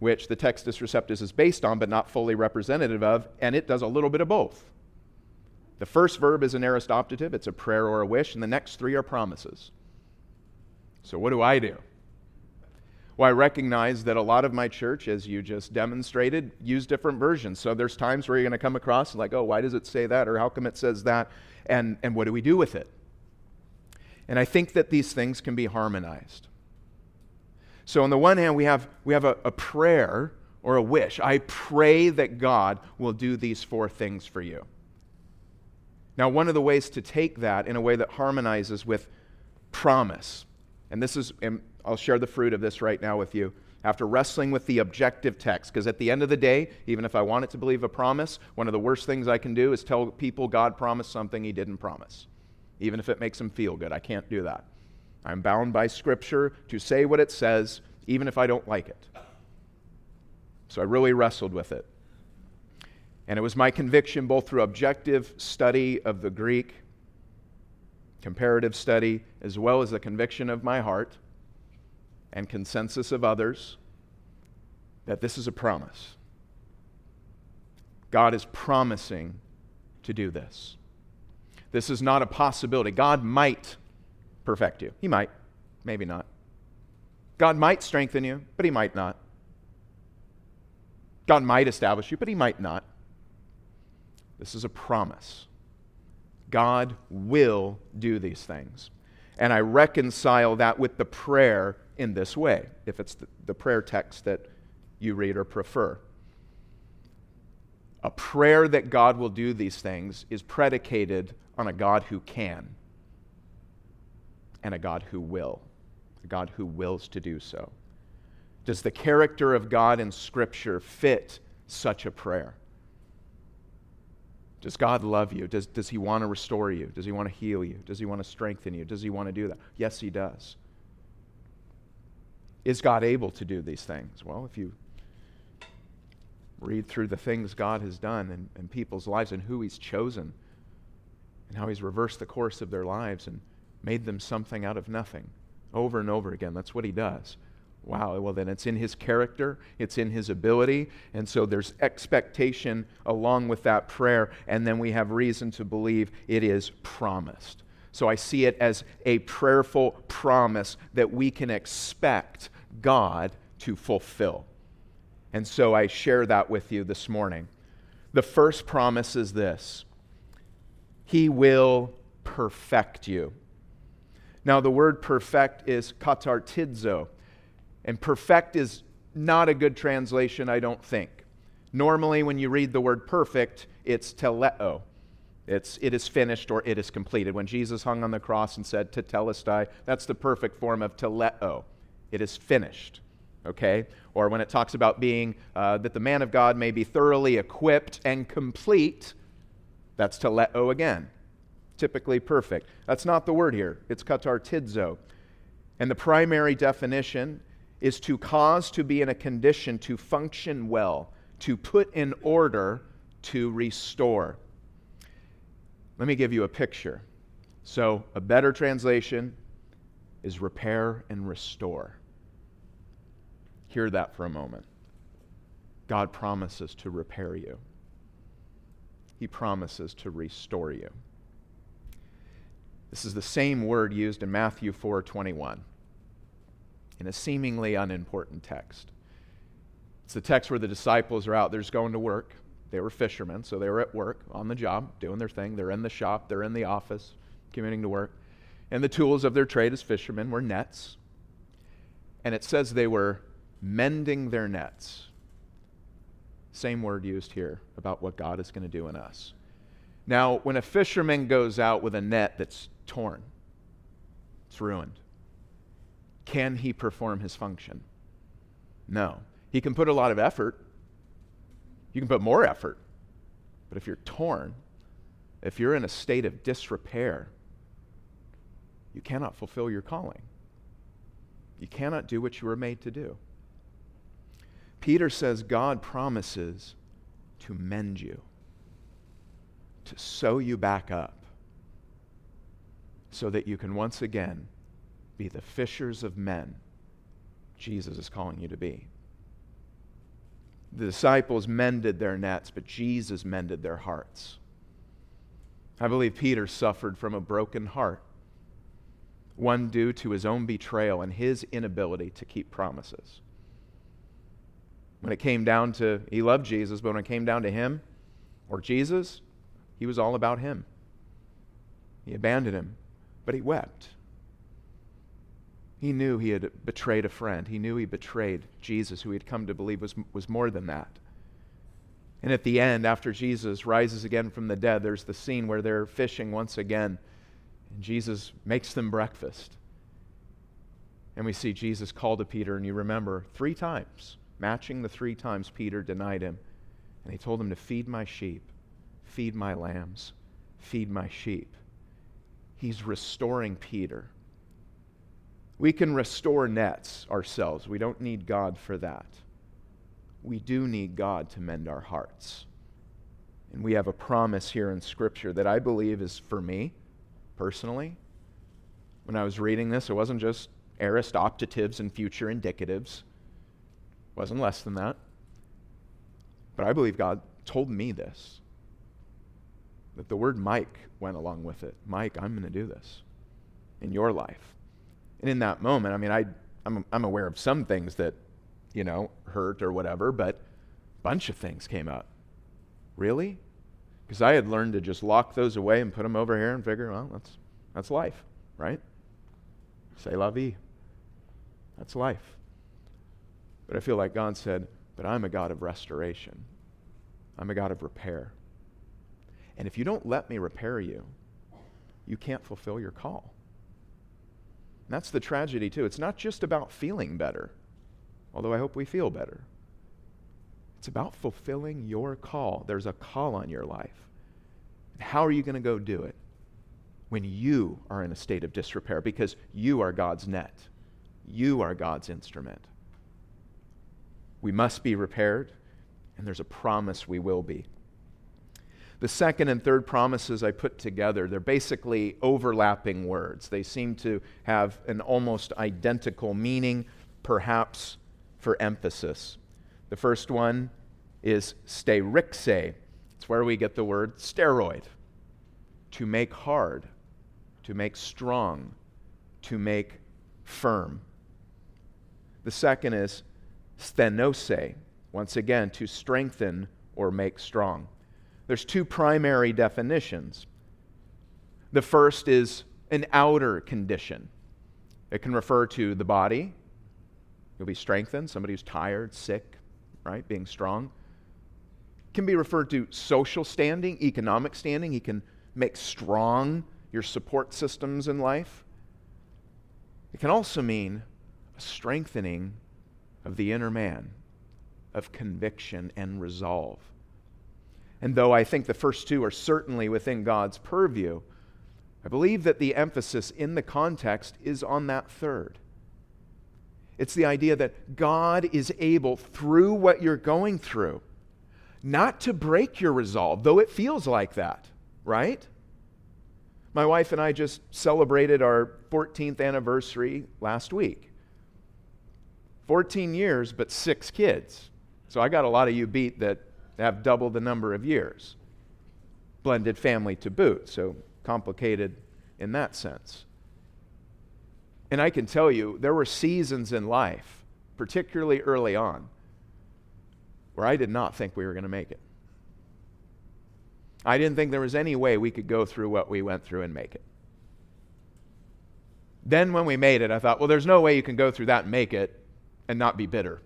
which the Textus Receptus is based on, but not fully representative of, and it does a little bit of both. The first verb is an aorist optative, it's a prayer or a wish, and the next three are promises. So, what do I do? Well, I recognize that a lot of my church, as you just demonstrated, use different versions. So there's times where you're going to come across like, oh, why does it say that? Or how come it says that? And, and what do we do with it? And I think that these things can be harmonized. So on the one hand, we have, we have a, a prayer or a wish. I pray that God will do these four things for you. Now, one of the ways to take that in a way that harmonizes with promise, and this is, and I'll share the fruit of this right now with you. After wrestling with the objective text, because at the end of the day, even if I wanted to believe a promise, one of the worst things I can do is tell people God promised something he didn't promise, even if it makes them feel good. I can't do that. I'm bound by Scripture to say what it says, even if I don't like it. So I really wrestled with it. And it was my conviction, both through objective study of the Greek, comparative study, as well as the conviction of my heart and consensus of others, that this is a promise. God is promising to do this. This is not a possibility. God might perfect you. He might, maybe not. God might strengthen you, but He might not. God might establish you, but He might not. This is a promise. God will do these things. And I reconcile that with the prayer in this way, if it's the, the prayer text that you read or prefer. A prayer that God will do these things is predicated on a God who can and a God who will, a God who wills to do so. Does the character of God in Scripture fit such a prayer? Does God love you? Does, does He want to restore you? Does He want to heal you? Does He want to strengthen you? Does He want to do that? Yes, He does. Is God able to do these things? Well, if you read through the things God has done in, in people's lives and who He's chosen and how He's reversed the course of their lives and made them something out of nothing over and over again, that's what He does. Wow, well, then it's in his character, it's in his ability, and so there's expectation along with that prayer, and then we have reason to believe it is promised. So I see it as a prayerful promise that we can expect God to fulfill. And so I share that with you this morning. The first promise is this He will perfect you. Now, the word perfect is katartizo, and perfect is not a good translation, I don't think. Normally, when you read the word perfect, it's teleo. It's, it is finished or it is completed. When Jesus hung on the cross and said, tetelestai, that's the perfect form of teleo. It is finished. Okay? Or when it talks about being, uh, that the man of God may be thoroughly equipped and complete, that's teleo again. Typically perfect. That's not the word here. It's katartizo. And the primary definition is to cause to be in a condition to function well, to put in order, to restore. Let me give you a picture. So, a better translation is repair and restore. Hear that for a moment. God promises to repair you, He promises to restore you. This is the same word used in Matthew 4 21 in a seemingly unimportant text. It's the text where the disciples are out, they're just going to work. They were fishermen, so they were at work, on the job, doing their thing. They're in the shop, they're in the office, commuting to work. And the tools of their trade as fishermen were nets. And it says they were mending their nets. Same word used here about what God is going to do in us. Now, when a fisherman goes out with a net that's torn, it's ruined, can he perform his function? No. He can put a lot of effort. You can put more effort. But if you're torn, if you're in a state of disrepair, you cannot fulfill your calling. You cannot do what you were made to do. Peter says God promises to mend you, to sew you back up, so that you can once again be the fishers of men Jesus is calling you to be. The disciples mended their nets, but Jesus mended their hearts. I believe Peter suffered from a broken heart, one due to his own betrayal and his inability to keep promises. When it came down to, he loved Jesus, but when it came down to him or Jesus, he was all about him. He abandoned him, but he wept. He knew he had betrayed a friend. He knew he betrayed Jesus, who he had come to believe was, was more than that. And at the end, after Jesus rises again from the dead, there's the scene where they're fishing once again, and Jesus makes them breakfast. And we see Jesus call to Peter, and you remember three times, matching the three times Peter denied him. And he told him to feed my sheep, feed my lambs, feed my sheep. He's restoring Peter. We can restore nets ourselves. We don't need God for that we do need God to mend our hearts. And we have a promise here in Scripture that I believe is for me personally. When I was reading this, it wasn't just aorist optatives and future indicatives, wasn't less than that. But I believe God told me this. That the word Mike went along with it. Mike, I'm going to do this in your life. And in that moment, I mean, I, I'm, I'm aware of some things that you know, hurt or whatever, but a bunch of things came up. Really? Because I had learned to just lock those away and put them over here and figure, well, that's, that's life, right? Say la vie. That's life. But I feel like God said, but I'm a God of restoration. I'm a God of repair. And if you don't let me repair you, you can't fulfill your call. And that's the tragedy, too. It's not just about feeling better although I hope we feel better. It's about fulfilling your call. There's a call on your life. How are you going to go do it? When you are in a state of disrepair because you are God's net, you are God's instrument. We must be repaired, and there's a promise we will be. The second and third promises I put together, they're basically overlapping words. They seem to have an almost identical meaning, perhaps for emphasis. The first one is sterixo. It's where we get the word steroid. To make hard, to make strong, to make firm. The second is sthenose. Once again, to strengthen or make strong. There's two primary definitions. The first is an outer condition. It can refer to the body, You'll be strengthened. Somebody who's tired, sick, right? Being strong. Can be referred to social standing, economic standing. He can make strong your support systems in life. It can also mean a strengthening of the inner man, of conviction and resolve. And though I think the first two are certainly within God's purview, I believe that the emphasis in the context is on that third. It's the idea that God is able, through what you're going through, not to break your resolve, though it feels like that, right? My wife and I just celebrated our 14th anniversary last week. 14 years, but six kids. So I got a lot of you beat that have double the number of years. Blended family to boot, so complicated in that sense. And I can tell you, there were seasons in life, particularly early on, where I did not think we were going to make it. I didn't think there was any way we could go through what we went through and make it. Then, when we made it, I thought, well, there's no way you can go through that and make it and not be bitter.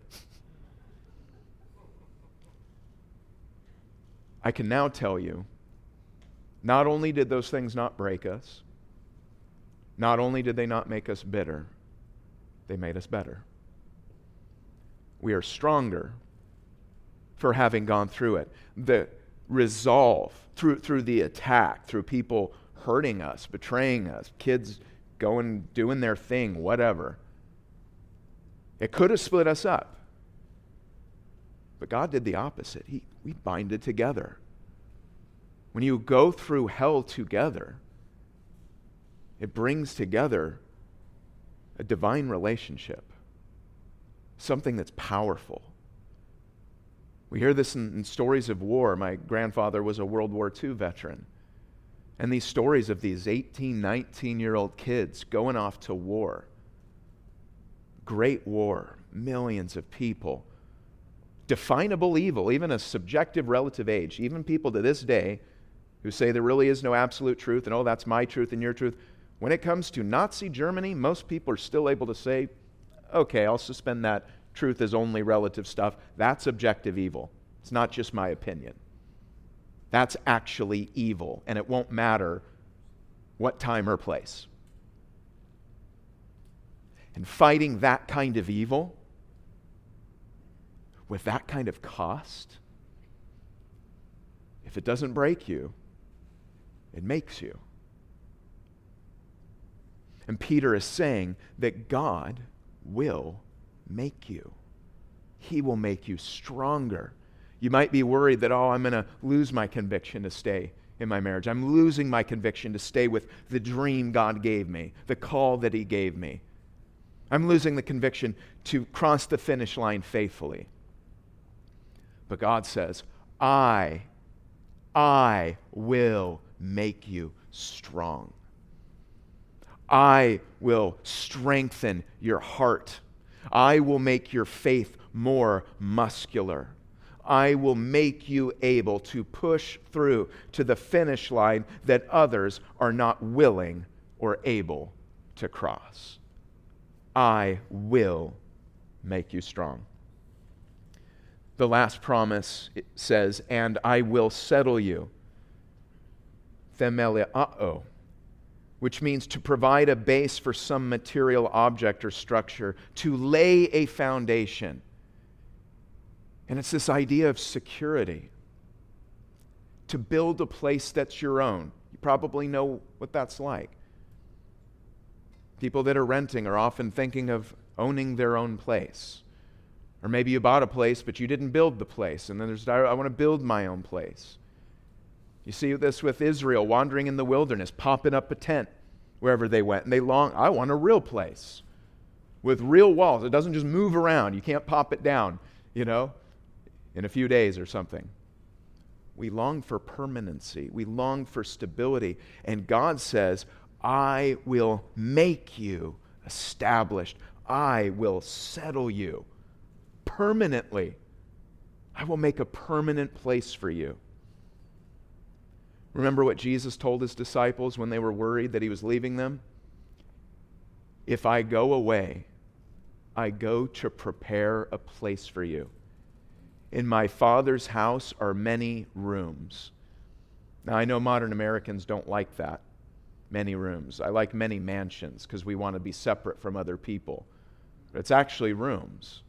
I can now tell you, not only did those things not break us, not only did they not make us bitter, they made us better. We are stronger for having gone through it. The resolve through, through the attack, through people hurting us, betraying us, kids going, doing their thing, whatever. It could have split us up. But God did the opposite. He, we bind it together. When you go through hell together, it brings together a divine relationship, something that's powerful. We hear this in, in, stories of war. My grandfather was a World War II veteran. And these stories of these 18, 19 year old kids going off to war. Great war, millions of people. Definable evil, even a subjective relative age. Even people to this day who say there really is no absolute truth and, oh, that's my truth and your truth. When it comes to Nazi Germany, most people are still able to say, okay, I'll suspend that truth is only relative stuff. That's objective evil. It's not just my opinion. That's actually evil, and it won't matter what time or place. And fighting that kind of evil with that kind of cost, if it doesn't break you, it makes you. And Peter is saying that God will make you. He will make you stronger. You might be worried that, oh, I'm going to lose my conviction to stay in my marriage. I'm losing my conviction to stay with the dream God gave me, the call that He gave me. I'm losing the conviction to cross the finish line faithfully. But God says, I, I will make you strong. I will strengthen your heart. I will make your faith more muscular. I will make you able to push through to the finish line that others are not willing or able to cross. I will make you strong. The last promise says, And I will settle you. Themeliao which means to provide a base for some material object or structure, to lay a foundation. And it's this idea of security. To build a place that's your own. You probably know what that's like. People that are renting are often thinking of owning their own place. Or maybe you bought a place, but you didn't build the place. And then there's, I want to build my own place. You see this with Israel wandering in the wilderness, popping up a tent wherever they went. And they long, I want a real place with real walls. It doesn't just move around. You can't pop it down, you know, in a few days or something. We long for permanency. We long for stability. And God says, I will make you established. I will settle you permanently. I will make a permanent place for you. Remember what Jesus told his disciples when they were worried that he was leaving them? If I go away, I go to prepare a place for you. In my Father's house are many rooms. Now, I know modern Americans don't like that, many rooms. I like many mansions because we want to be separate from other people. But it's actually rooms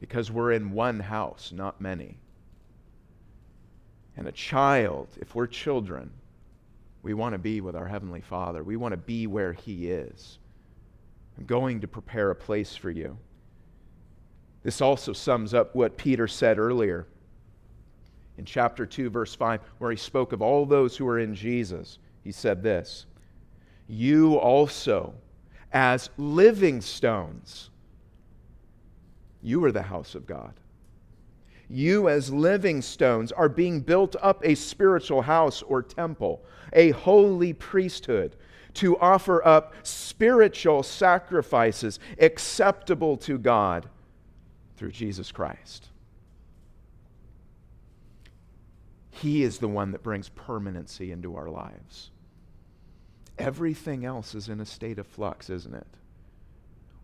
because we're in one house, not many. And a child, if we're children, we want to be with our Heavenly Father. We want to be where He is. I'm going to prepare a place for you. This also sums up what Peter said earlier in chapter 2, verse 5, where he spoke of all those who are in Jesus. He said this You also, as living stones, you are the house of God you as living stones are being built up a spiritual house or temple, a holy priesthood, to offer up spiritual sacrifices acceptable to God through Jesus Christ. He is the one that brings permanency into our lives. Everything else is in a state of flux, isn't it?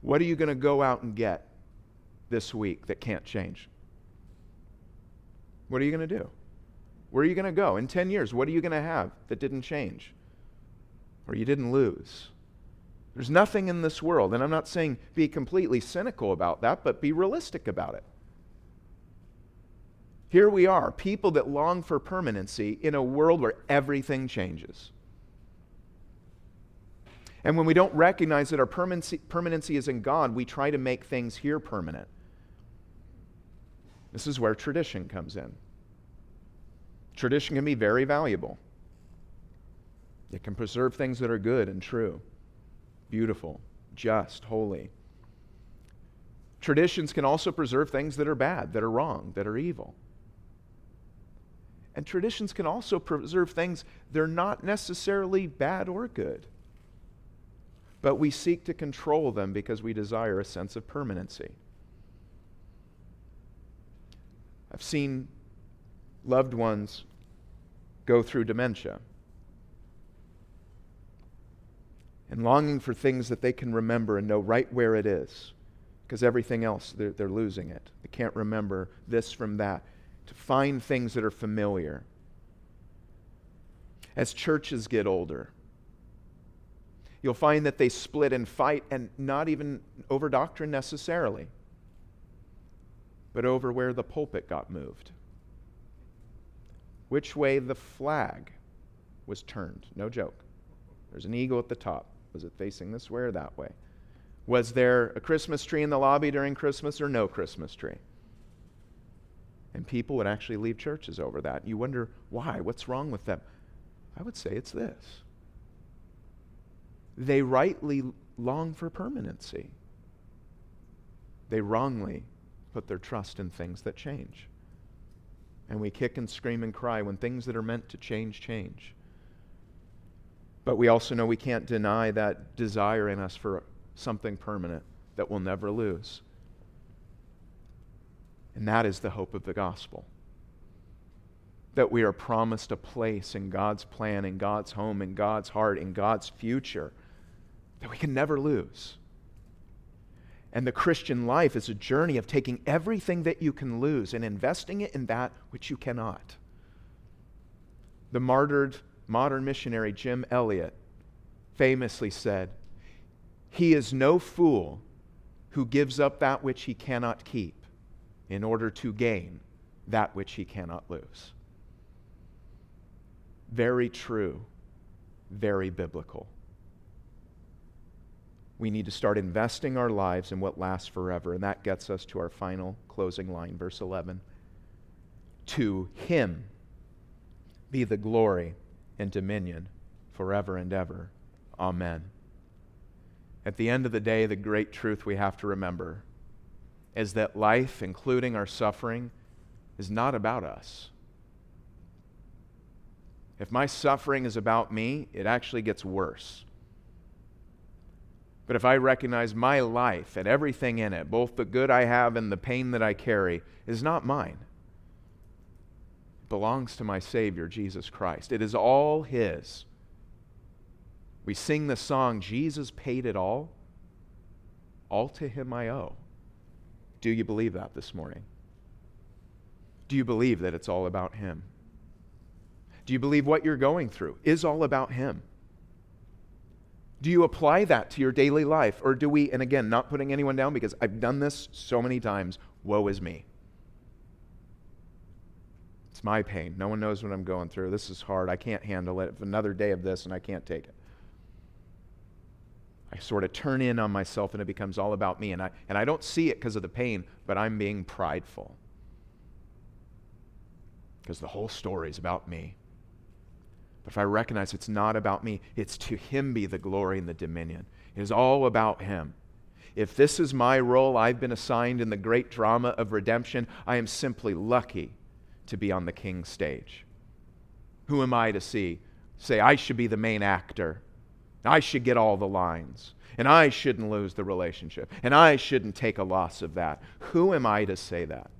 What are you going to go out and get this week that can't change? What are you going to do? Where are you going to go? In 10 years, what are you going to have that didn't change or you didn't lose? There's nothing in this world, and I'm not saying be completely cynical about that, but be realistic about it. Here we are, people that long for permanency in a world where everything changes. And when we don't recognize that our permanency, permanency is in God, we try to make things here permanent. This is where tradition comes in. Tradition can be very valuable. It can preserve things that are good and true, beautiful, just, holy. Traditions can also preserve things that are bad, that are wrong, that are evil. And traditions can also preserve things, they're not necessarily bad or good. But we seek to control them because we desire a sense of permanency. I've seen loved ones go through dementia and longing for things that they can remember and know right where it is because everything else, they're, they're losing it. They can't remember this from that. To find things that are familiar. As churches get older, you'll find that they split and fight, and not even over doctrine necessarily, but over where the pulpit got moved. Which way the flag was turned. No joke. There's an eagle at the top. Was it facing this way or that way? Was there a Christmas tree in the lobby during Christmas or no Christmas tree? And people would actually leave churches over that. You wonder why? What's wrong with them? I would say it's this. They rightly long for permanency. They wrongly put their trust in things that change. And we kick and scream and cry when things that are meant to change change. But we also know we can't deny that desire in us for something permanent that we'll never lose. And that is the hope of the gospel. That we are promised a place in God's plan, in God's home, in God's heart, in God's future that we can never lose. And the Christian life is a journey of taking everything that you can lose and investing it in that which you cannot. The martyred modern missionary Jim Elliot famously said, he is no fool who gives up that which he cannot keep in order to gain that which he cannot lose. Very true, very biblical. We need to start investing our lives in what lasts forever. And that gets us to our final closing line, verse 11. To him be the glory and dominion forever and ever. Amen. At the end of the day, the great truth we have to remember is that life, including our suffering, is not about us. If my suffering is about me, it actually gets worse. But if I recognize my life and everything in it, both the good I have and the pain that I carry, is not mine, it belongs to my Savior, Jesus Christ. It is all His. We sing the song, Jesus paid it all. All to him I owe. Do you believe that this morning? Do you believe that it's all about him? Do you believe what you're going through is all about him? Do you apply that to your daily life? Or do we, and again, not putting anyone down because I've done this so many times, woe is me. It's my pain. No one knows what I'm going through. This is hard. I can't handle it. Another day of this and I can't take it. I sort of turn in on myself and it becomes all about me. And I, and I don't see it because of the pain, but I'm being prideful. Because the whole story is about me. But if I recognize it's not about me, it's to Him be the glory and the dominion. It is all about Him. If this is my role I've been assigned in the great drama of redemption, I am simply lucky to be on the king's stage. Who am I to see? Say, I should be the main actor I should get all the lines. And I shouldn't lose the relationship. And I shouldn't take a loss of that. Who am I to say that?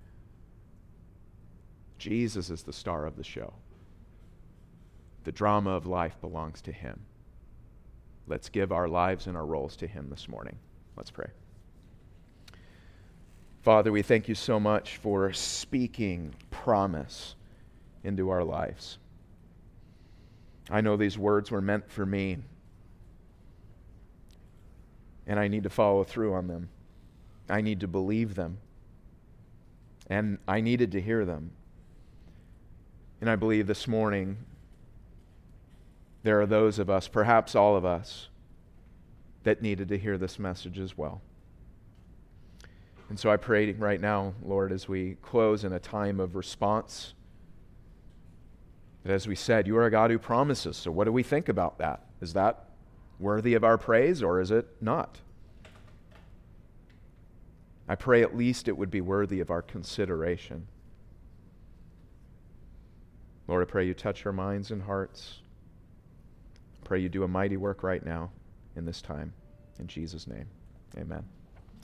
Jesus is the star of the show. The drama of life belongs to Him. Let's give our lives and our roles to Him this morning. Let's pray. Father, we thank you so much for speaking promise into our lives. I know these words were meant for me and I need to follow through on them. I need to believe them. And I needed to hear them. And I believe this morning there are those of us, perhaps all of us, that needed to hear this message as well. And so I pray right now, Lord, as we close in a time of response, that as we said, you are a God who promises. So what do we think about that? Is that worthy of our praise or is it not? I pray at least it would be worthy of our consideration. Lord, I pray you touch our minds and hearts. I Pray you do a mighty work right now in this time. In Jesus' name, amen.